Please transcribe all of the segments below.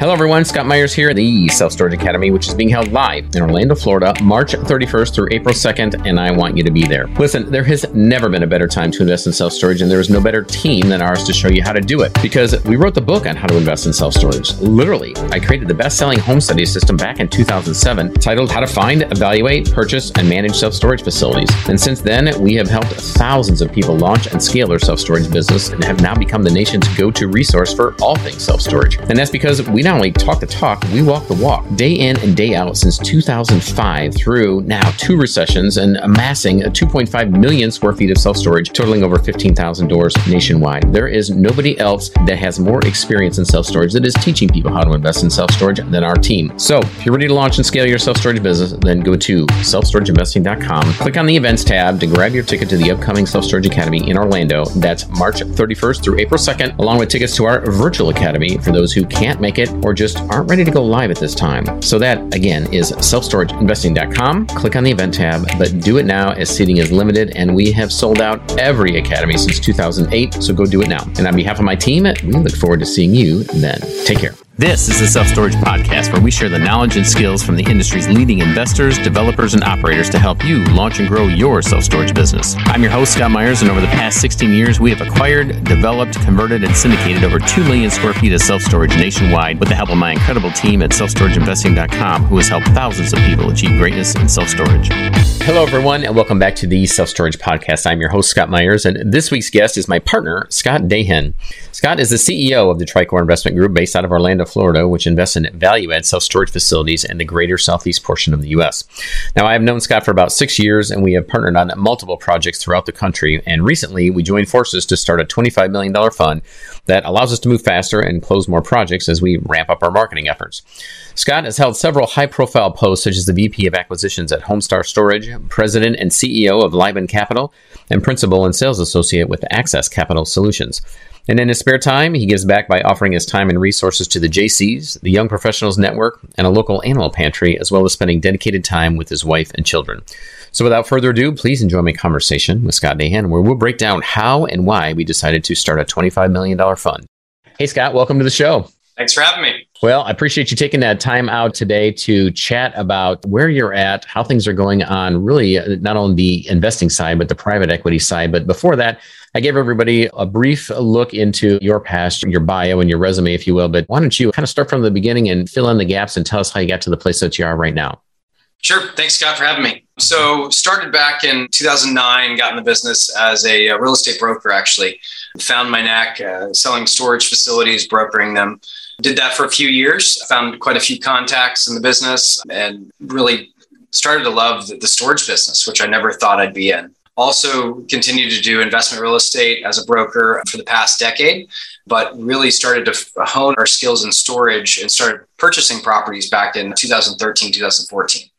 Hello, everyone. Scott Meyers here, at the Self Storage Academy, which is being held live in Orlando, Florida, March 31st through April 2nd, and I want you to be there. Listen, there has never been a better time to invest in self storage, and there is no better team than ours to show you how to do it because we wrote the book on how to invest in self storage. Literally, I created the best selling home study system back in 2007 titled How to Find, Evaluate, Purchase, and Manage Self Storage Facilities. And since then, we have helped thousands of people launch and scale their self storage business and have now become the nation's go to resource for all things self storage. And that's because we not only talk the talk, we walk the walk day in and day out since 2005 through now two recessions and amassing 2.5 million square feet of self storage, totaling over 15,000 doors nationwide. There is nobody else that has more experience in self storage that is teaching people how to invest in self storage than our team. So if you're ready to launch and scale your self storage business, then go to selfstorageinvesting.com, click on the events tab to grab your ticket to the upcoming Self Storage Academy in Orlando. That's March 31st through April 2nd, along with tickets to our virtual academy for those who can't make it or just aren't ready to go live at this time. So that again is selfstorageinvesting.com. Click on the event tab, but do it now as seating is limited and we have sold out every academy since 2008. So go do it now. And on behalf of my team, we look forward to seeing you then. Take care. This is the Self Storage Podcast, where we share the knowledge and skills from the industry's leading investors, developers, and operators to help you launch and grow your self storage business. I'm your host, Scott Meyers, and over the past 16 years, we have acquired, developed, converted, and syndicated over 2 million square feet of self storage nationwide with the help of my incredible team at selfstorageinvesting.com, who has helped thousands of people achieve greatness in self storage. Hello, everyone, and welcome back to the Self Storage Podcast. I'm your host, Scott Meyers, and this week's guest is my partner, Scott Dahin. Scott is the CEO of the TriCore Investment Group based out of Orlando, Florida, which invests in value add self storage facilities in the greater southeast portion of the U.S. Now, I have known Scott for about six years, and we have partnered on multiple projects throughout the country. And recently, we joined forces to start a $25 million fund that allows us to move faster and close more projects as we ramp up our marketing efforts. Scott has held several high profile posts, such as the VP of Acquisitions at Homestar Storage, President and CEO of Liban Capital, and Principal and Sales Associate with Access Capital Solutions. And in his spare time, he gives back by offering his time and resources to the Jaycees, the Young Professionals Network, and a local animal pantry, as well as spending dedicated time with his wife and children. So without further ado, please enjoy my conversation with Scott Dahin, where we'll break down how and why we decided to start a $25 million fund. Hey, Scott, welcome to the show. Thanks for having me. Well, I appreciate you taking that time out today to chat about where you're at, how things are going on, really, uh, not only the investing side, but the private equity side. But before that, I gave everybody a brief look into your past, your bio, and your resume, if you will. But why don't you kind of start from the beginning and fill in the gaps and tell us how you got to the place that you are right now? Sure. Thanks, Scott, for having me. So, started back in 2009, got in the business as a real estate broker, actually. Found my knack uh, selling storage facilities, brokering them. Did that for a few years. Found quite a few contacts in the business and really started to love the, storage business, which I never thought I'd be in. Also, continued to do investment real estate as a broker for the past decade, but really started to hone our skills in storage and started purchasing properties back in 2013, 2014.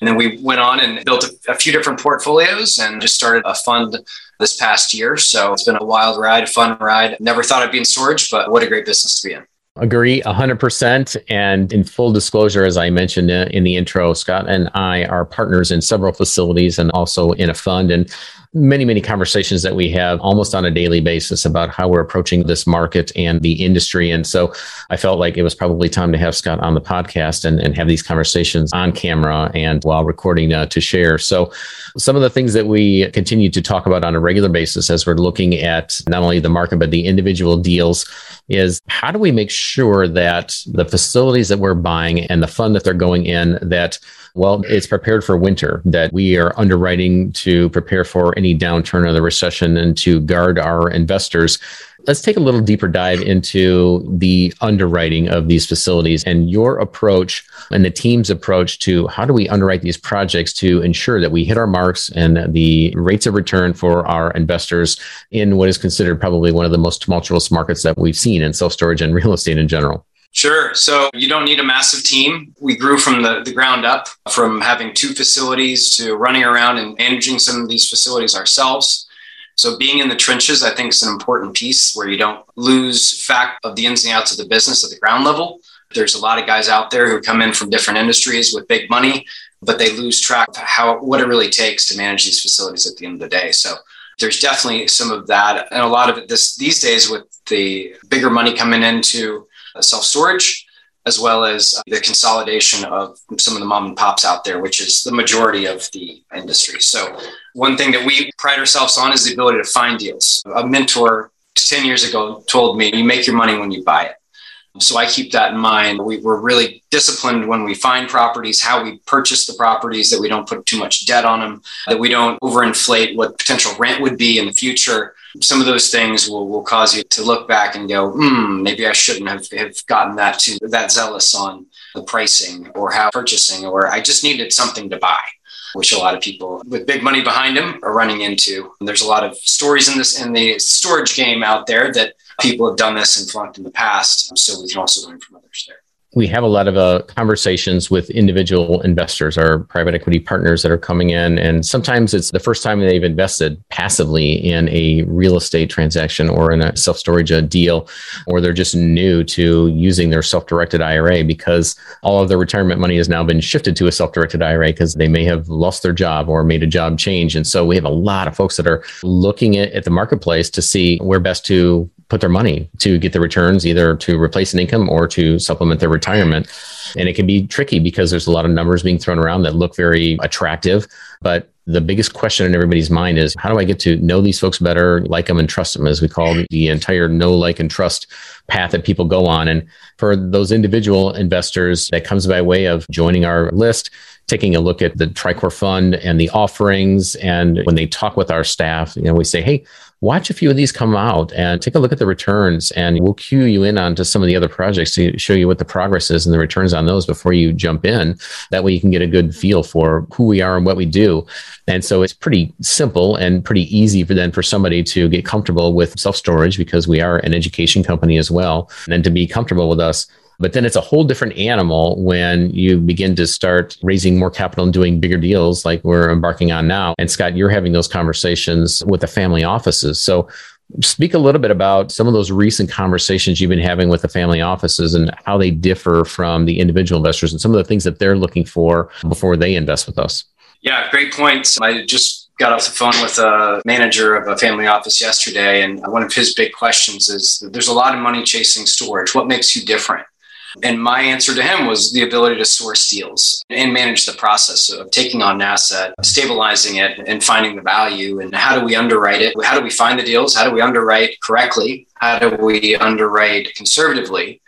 And then we went on and built a, few different portfolios and just started a fund this past year. So it's been a wild ride, a fun ride. Never thought I'd be in storage, but what a great business to be in. Agree 100%. And in full disclosure, as I mentioned in the intro, Scott and I are partners in several facilities and also in a fund. And many, many conversations that we have almost on a daily basis about how we're approaching this market and the industry. And so I felt like it was probably time to have Scott on the podcast and, and have these conversations on camera and while recording uh, to share. So some of the things that we continue to talk about on a regular basis as we're looking at not only the market, but the individual deals is how do we make sure that the facilities that we're buying and the fund that they're going in that well, it's prepared for winter, that we are underwriting to prepare for any downturn or the recession and to guard our investors. Let's take a little deeper dive into the underwriting of these facilities and your approach and the team's approach to how do we underwrite these projects to ensure that we hit our marks and the rates of return for our investors in what is considered probably one of the most tumultuous markets that we've seen in self storage and real estate in general. Sure. So you don't need a massive team. We grew from the, the ground up, from having two facilities to running around and managing some of these facilities ourselves. So being in the trenches, I think, is an important piece where you don't lose fact of the ins and outs of the business at the ground level. There's a lot of guys out there who come in from different industries with big money, but they lose track of how what it really takes to manage these facilities at the end of the day. So there's definitely some of that, and a lot of it this these days with the bigger money coming into Uh, self storage. as well as uh, the consolidation of some of the mom and pops out there, which is the majority of the industry. So, one thing that we pride ourselves on is the ability to find deals. A mentor 10 years ago told me, You make your money when you buy it. So I keep that in mind. We, are really disciplined when we find properties, how we purchase the properties, that we don't put too much debt on them, that we don't overinflate what potential rent would be in the future. Some of those things will, will cause you to look back and go, hmm, maybe I shouldn't have, have gotten that to that zealous on the pricing or how purchasing, or I just needed something to buy which a lot of people with big money behind them are running into. And there's a lot of stories in this in the storage game out there that people have done this and flunked in the past. So we can also learn from others there we have a lot of uh, conversations with individual investors, our private equity partners that are coming in. And sometimes it's the first time they've invested passively in a real estate transaction or in a self storage uh, deal, or they're just new to using their self directed IRA because all of their retirement money has now been shifted to a self directed IRA because they may have lost their job or made a job change. And so we have a lot of folks that are looking at, at the marketplace to see where best to put their money to get the returns, either to replace an income or to supplement their retirement. And it can be tricky because there's a lot of numbers being thrown around that look very attractive. But the biggest question in everybody's mind is how do I get to know these folks better, like them and trust them, as we call the entire know, like, and trust path that people go on. And for those individual investors, that comes by way of joining our list taking a look at the TriCore Fund and the offerings. And when they talk with our staff, you know, we say, hey, watch a few of these come out and take a look at the returns and we'll cue you in onto some of the other projects to show you what the progress is and the returns on those before you jump in that way you can get a good feel for who we are and what we do and so it's pretty simple and pretty easy for then for somebody to get comfortable with self storage because we are an education company as well and then to be comfortable with us but then it's a whole different animal when you begin to start raising more capital and doing bigger deals like we're embarking on now. And Scott, you're having those conversations with the family offices. So speak a little bit about some of those recent conversations you've been having with the family offices and how they differ from the individual investors and some of the things that they're looking for before they invest with us. Yeah, great points. I just got off the phone with a manager of a family office yesterday, and one of his big questions is there's a lot of money chasing storage. What makes you different? And my answer to him was the ability to source deals and manage the process of taking on an asset, stabilizing it, and finding the value. And how do we underwrite it? How do we find the deals? How do we underwrite correctly? How do we underwrite conservatively?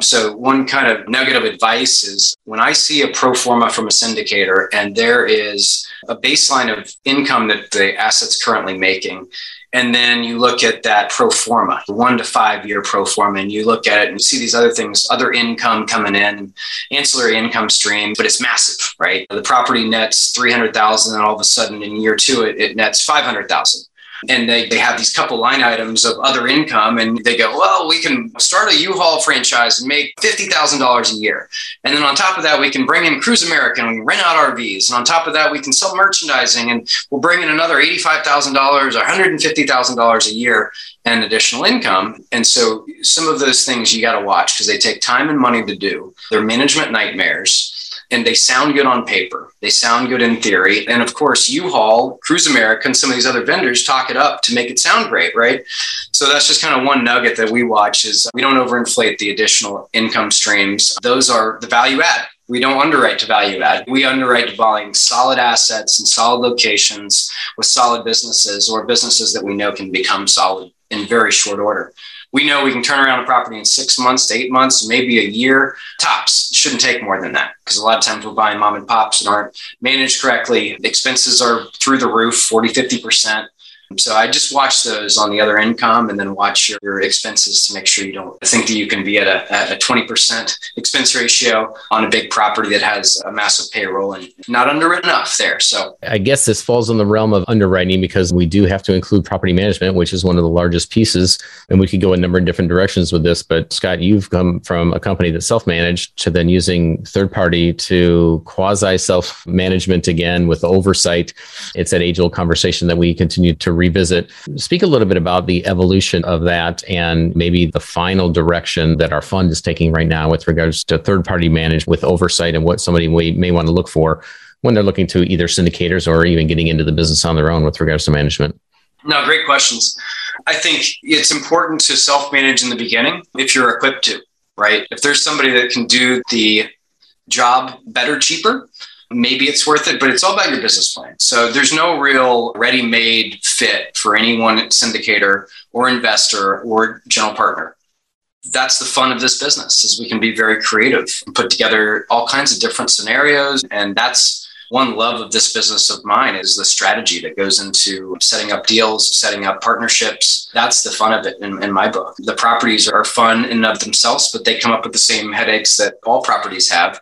So, one kind of nugget of advice is when I see a pro forma from a syndicator and there is a baseline of income that the asset's currently making, and then you look at that pro forma, one to five year pro forma, and you look at it and you see these other things, other income coming in, ancillary income stream, but it's massive, right? The property nets 300,000 and all of a sudden in year two, it, it nets 500,000 and they, they have these couple line items of other income and they go well we can start a u-haul franchise and make $50000 a year. And then on top of that we can bring in cruise america and we rent out rvs and on top of that we can sell merchandising and we'll bring in another $85000 or $150000 a year and additional income. And so some of those things you got to watch because they take time and money to do. They're management nightmares and they sound good on paper. They sound good in theory. And of course, U-Haul, Cruise America, and some of these other vendors talk it up to make it sound great, right? So that's just kind of one nugget that we watch is we don't overinflate the additional income streams. Those are the value add. We don't underwrite to value add. We underwrite to buying solid assets and solid locations with solid businesses or businesses that we know can become solid in very short order we know we can turn around a property in six months to eight months, maybe a year tops. It shouldn't take more than that because a lot of times we're buying mom and pops that aren't managed correctly. Expenses are through the roof, 40, 50%. So I just watch those on the other income and then watch your expenses to make sure you don't think that you can be at a, at a 20% expense ratio on a big property that has a massive payroll and not underwritten enough there. So I guess this falls in the realm of underwriting because we do have to include property management, which is one of the largest pieces. And we could go a number of different directions with this. But Scott, you've come from a company that's self managed to then using third party to quasi self management again with oversight. It's that age old conversation that we continue to revisit. Speak a little bit about the evolution of that and maybe the final direction that our fund is taking right now with regards to third party managed with oversight and what somebody may, may want to look for when they're looking to either syndicators or even getting into the business on their own with regards to management. No, great questions. I think it's important to self manage in the beginning if you're equipped to. right? If there's somebody that can do the job better, cheaper, maybe it's worth it, but it's all about your business plan. So there's no real ready made fit for any one syndicator or investor or general partner. That's the fun of this business is we can be very creative and put together all kinds of different scenarios. And that's one love of this business of mine is the strategy that goes into setting up deals, setting up partnerships. That's the fun of it in, in, my book. The properties are fun in of themselves, but they come up with the same headaches that all properties have.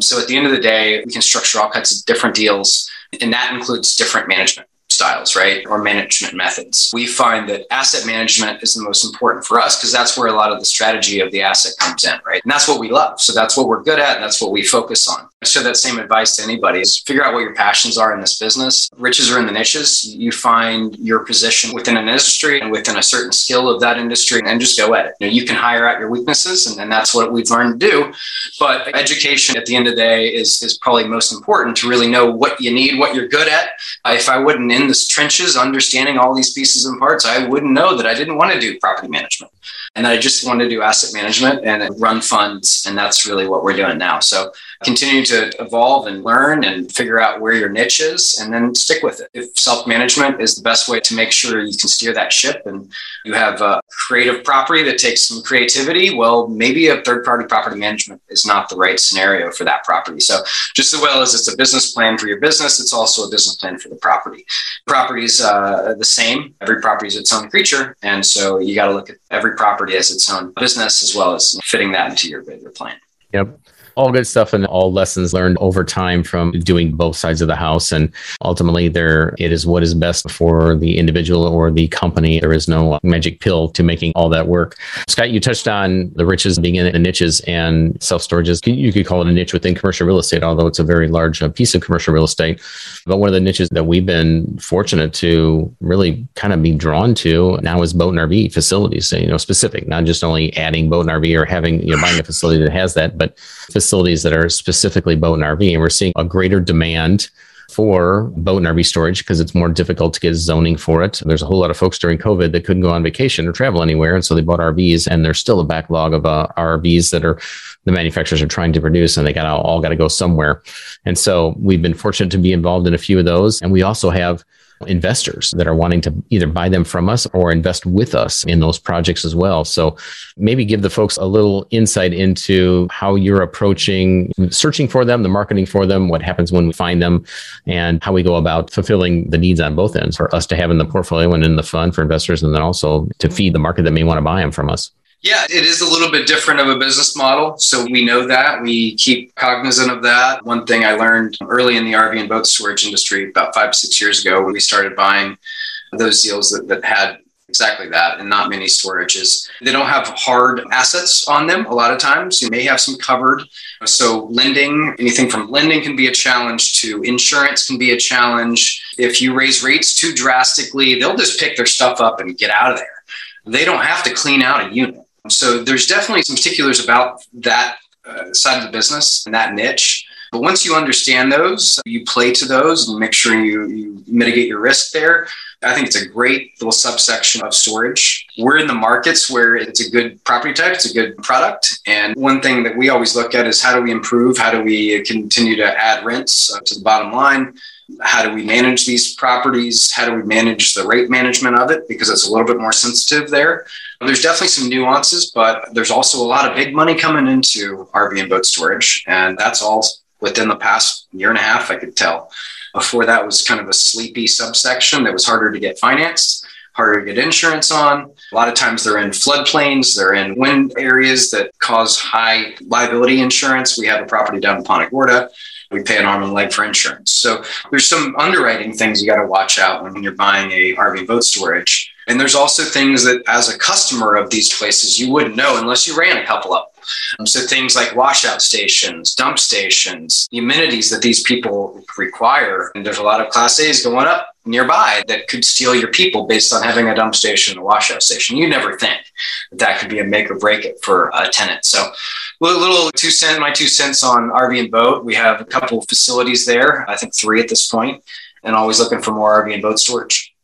So at the end of the day, we can structure all kinds of different deals, and that includes different management styles, right? Or management methods. We find that asset management is the most important for us because that's where a lot of the strategy of the asset comes in, right? And that's what we love. So that's what we're good at. And that's what we focus on. I share that same advice to anybody is figure out what your passions are in this business. Riches are in the niches. You find your position within an industry and within a certain skill of that industry and just go at it. You, know, you can hire out your weaknesses and, and that's what we've learned to do. But education at the end of the day is, is probably most important to really know what you need, what you're good at. If I wouldn't in the trenches, understanding all these pieces and parts, I wouldn't know that I didn't want to do property management and I just wanted to do asset management and run funds. And that's really what we're doing now. So continue to evolve and learn and figure out where your niche is and then stick with it. If self management is the best way to make sure you can steer that ship and you have a creative property that takes some creativity, well, maybe a third party property management is not the right scenario for that property. So just as well as it's a business plan for your business, it's also a business plan for the property. Property is uh, the same. Every property is its own creature. And so you got to look at every property as its own business as well as fitting that into your bigger plan. Yep all good stuff and all lessons learned over time from doing both sides of the house. And ultimately, there it is what is best for the individual or the company. There is no magic pill to making all that work. Scott, you touched on the riches being in the niches and self storages. You could call it a niche within commercial real estate, although it's a very large uh, piece of commercial real estate. But one of the niches that we've been fortunate to really kind of be drawn to now is boat and RV facilities. So, you know, specific, not just only adding boat and RV or having you know buying a facility that has that, but facilities that are specifically boat and RV. And we're seeing a greater demand for boat and RV storage because it's more difficult to get zoning for it. There's a whole lot of folks during COVID that couldn't go on vacation or travel anywhere. And so they bought RVs and there's still a backlog of uh, RVs that are the manufacturers are trying to produce and they got all got to go somewhere. And so we've been fortunate to be involved in a few of those. And we also have investors that are wanting to either buy them from us or invest with us in those projects as well. So maybe give the folks a little insight into how you're approaching searching for them, the marketing for them, what happens when we find them, and how we go about fulfilling the needs on both ends for us to have in the portfolio and in the fund for investors, and then also to feed the market that may want to buy them from us. Yeah, it is a little bit different of a business model. So we know that. We keep cognizant of that. One thing I learned early in the RV and boat storage industry about five, six years ago when we started buying those deals that, that had exactly that and not many storages. They don't have hard assets on them a lot of times. You may have some covered. So lending, anything from lending can be a challenge to insurance can be a challenge. If you raise rates too drastically, they'll just pick their stuff up and get out of there. They don't have to clean out a unit. So there's definitely some particulars about that uh, side of the business and that niche. But once you understand those, you play to those and make sure you, you mitigate your risk there. I think it's a great little subsection of storage. We're in the markets where it's a good property type, it's a good product. And one thing that we always look at is how do we improve? How do we continue to add rents uh, to the bottom line? How do we manage these properties? How do we manage the rate management of it? Because it's a little bit more sensitive there. There's definitely some nuances, but there's also a lot of big money coming into RV and boat storage. And that's all within the past year and a half, I could tell. Before that was kind of a sleepy subsection that was harder to get financed, harder to get insurance on. A lot of times they're in floodplains, they're in wind areas that cause high liability insurance. We have a property down in Punta Gorda we pay an arm and leg for insurance. So there's some underwriting things you got to watch out when you're buying a RV boat storage. And there's also things that as a customer of these places, you wouldn't know unless you ran a couple of. So things like washout stations, dump stations, the amenities that these people require. And there's a lot of class A's going up nearby that could steal your people based on having a dump station and a washout station. You never think that that could be a make or break it for a tenant. So little, two cent, my two cents on RV and boat. We have a couple of facilities there. I think three at this point, and always looking for more RV and boat storage.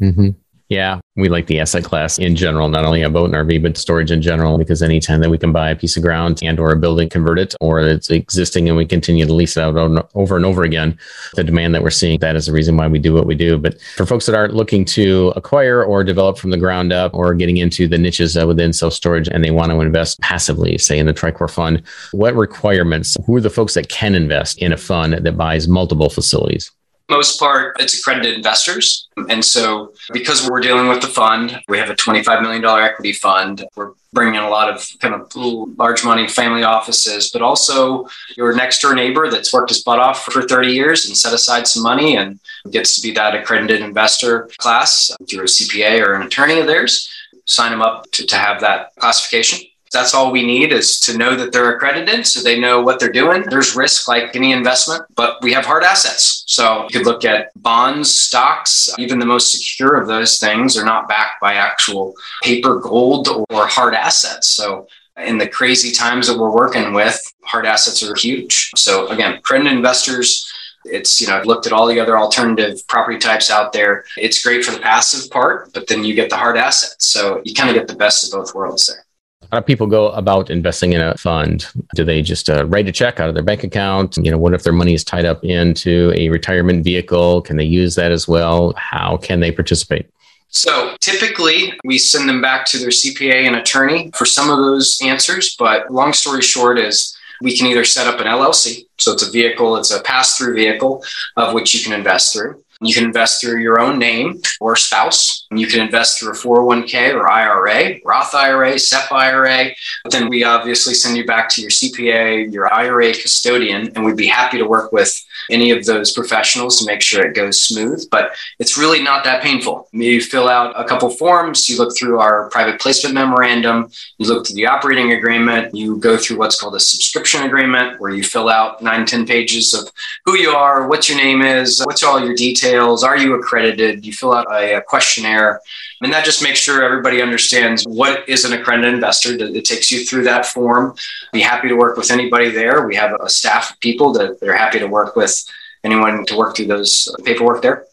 Mm-hmm. Yeah, we like the asset class in general, not only a boat and RV, but storage in general, because anytime that we can buy a piece of ground and or a building, convert it, or it's existing and we continue to lease it out over and over again, the demand that we're seeing, that is the reason why we do what we do. But for folks that aren't looking to acquire or develop from the ground up or getting into the niches uh, within self-storage and they want to invest passively, say in the TriCore fund, what requirements, who are the folks that can invest in a fund that buys multiple facilities? Most part, it's accredited investors. And so, because we're dealing with the fund, we have a $25 million equity fund. We're bringing in a lot of kind of large money family offices, but also your next door neighbor that's worked his butt off for 30 years and set aside some money and gets to be that accredited investor class through a CPA or an attorney of theirs. Sign them up to, to have that classification. That's all we need is to know that they're accredited so they know what they're doing. There's risk like any investment, but we have hard assets. So you could look at bonds, stocks, even the most secure of those things are not backed by actual paper gold or hard assets. So in the crazy times that we're working with, hard assets are huge. So again, accredited investors, it's, you know, I've looked at all the other alternative property types out there. It's great for the passive part, but then you get the hard assets. So you kind of get the best of both worlds there. How do people go about investing in a fund? Do they just uh, write a check out of their bank account? You know, what if their money is tied up into a retirement vehicle? Can they use that as well? How can they participate? So typically, we send them back to their CPA and attorney for some of those answers. But long story short is we can either set up an LLC, so it's a vehicle, it's a pass through vehicle of which you can invest through. You can invest through your own name or spouse. You can invest through a 401k or IRA, Roth IRA, SEP IRA. But then we obviously send you back to your CPA, your IRA custodian, and we'd be happy to work with any of those professionals to make sure it goes smooth. But it's really not that painful. You fill out a couple forms, you look through our private placement memorandum, you look through the operating agreement, you go through what's called a subscription agreement, where you fill out nine, 10 pages of who you are, what your name is, what's all your details, are you accredited? You fill out a, a questionnaire. And that just makes sure everybody understands what is an accredited investor. It takes you through that form. Be happy to work with anybody there. We have a staff of people that they're happy to work with anyone to work through those paperwork there.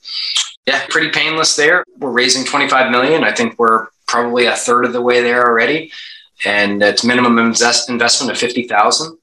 Yeah, pretty painless there. We're raising 25 million. I think we're probably a third of the way there already. And it's minimum invest- investment of 50,000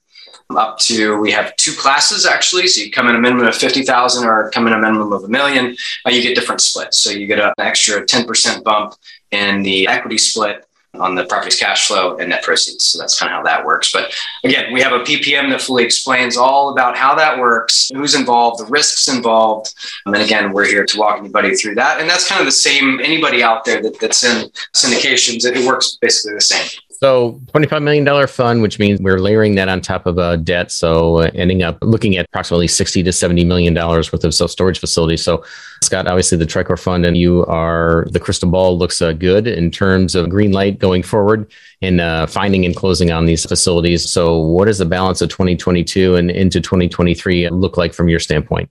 up to we have two classes actually so you come in a minimum of 50000 or come in a minimum of a million uh, you get different splits so you get an extra 10% bump in the equity split on the property's cash flow and net proceeds. So that's kind of how that works. But again, we have a PPM that fully explains all about how that works, who's involved, the risks involved. And then again, we're here to walk anybody through that. And that's kind of the same, anybody out there that, that's in syndications, it works basically the same. So, $25 million fund, which means we're layering that on top of a debt. So, uh, ending up looking at approximately 60 to $70 million worth of self storage facilities. So, Scott, obviously the TriCore Fund, and you are the crystal ball looks uh, good in terms of green light going forward and uh, finding and closing on these facilities. So, what does the balance of 2022 and into 2023 look like from your standpoint?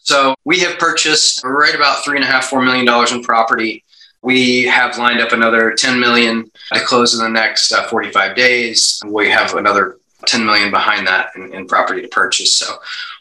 So, we have purchased right about three and a half, four million dollars in property we have lined up another 10 million to close in the next uh, 45 days. We have another 10 million behind that in, in, property to purchase. So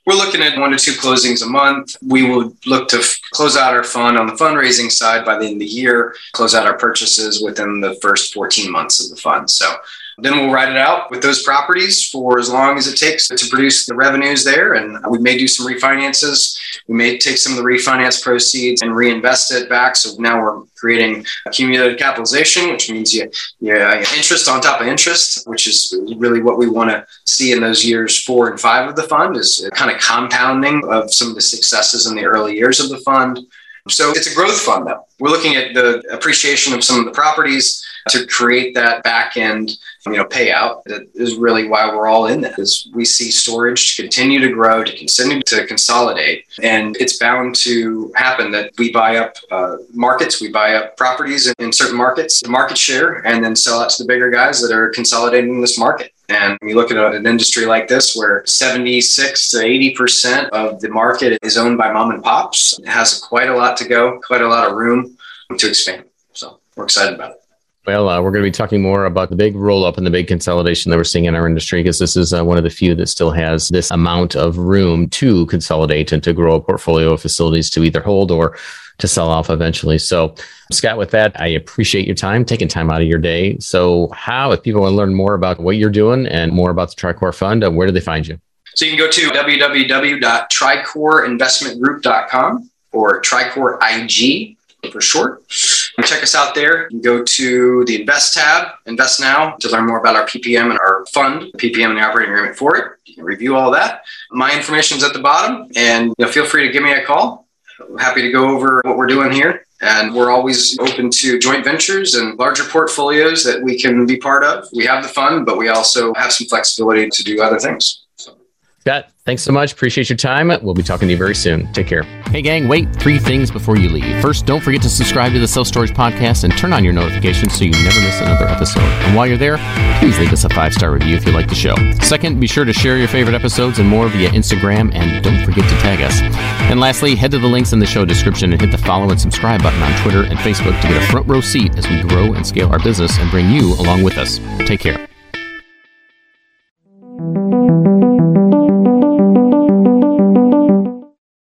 we're looking at one to two closings a month. We will look to f- close out our fund on the fundraising side by the end of the year, close out our purchases within the first 14 months of the fund. So then we'll ride it out with those properties for as long as it takes to produce the revenues there. And we may do some refinances. We may take some of the refinance proceeds and reinvest it back. So now we're creating accumulated capitalization, which means you, you uh, interest on top of interest, which is really what we want to see in those years four and five of the fund is kind of compounding of some of the successes in the early years of the fund. So it's a growth fund, though. We're looking at the appreciation of some of the properties to create that back end you know payout that is really why we're all in this we see storage to continue to grow to continue to consolidate and it's bound to happen that we buy up uh, markets we buy up properties in, in certain markets the market share and then sell out to the bigger guys that are consolidating this market and we look at an industry like this where 76 to 80% of the market is owned by mom and pops, it has quite a lot to go, quite a lot of room to expand. So we're excited about it. Well, uh, we're going to be talking more about the big roll up and the big consolidation that we're seeing in our industry because this is uh, one of the few that still has this amount of room to consolidate and to grow a portfolio of facilities to either hold or to sell off eventually. So, Scott, with that, I appreciate your time, taking time out of your day. So, how, if people want to learn more about what you're doing and more about the TriCore Fund, uh, where do they find you? So, you can go to www.tricorinvestmentgroup.com or TriCore IG for short. And check us out there. You go to the Invest tab, Invest Now, to learn more about our PPM and our fund, the PPM and the operating agreement for it. You can review all that. My information is at the bottom, and you know, feel free to give me a call. I'm happy to go over what we're doing here. And we're always open to joint ventures and larger portfolios that we can be part of. We have the fund, but we also have some flexibility to do other things. Scott, thanks so much. Appreciate your time. We'll be talking to you very soon. Take care. Hey, gang, wait three things before you leave. First, don't forget to subscribe to the Self Storage Podcast and turn on your notifications so you never miss another episode. And while you're there, please leave us a five star review if you like the show. Second, be sure to share your favorite episodes and more via Instagram, and don't forget to tag us. And lastly, head to the links in the show description and hit the follow and subscribe button on Twitter and Facebook to get a front row seat as we grow and scale our business and bring you along with us. Take care.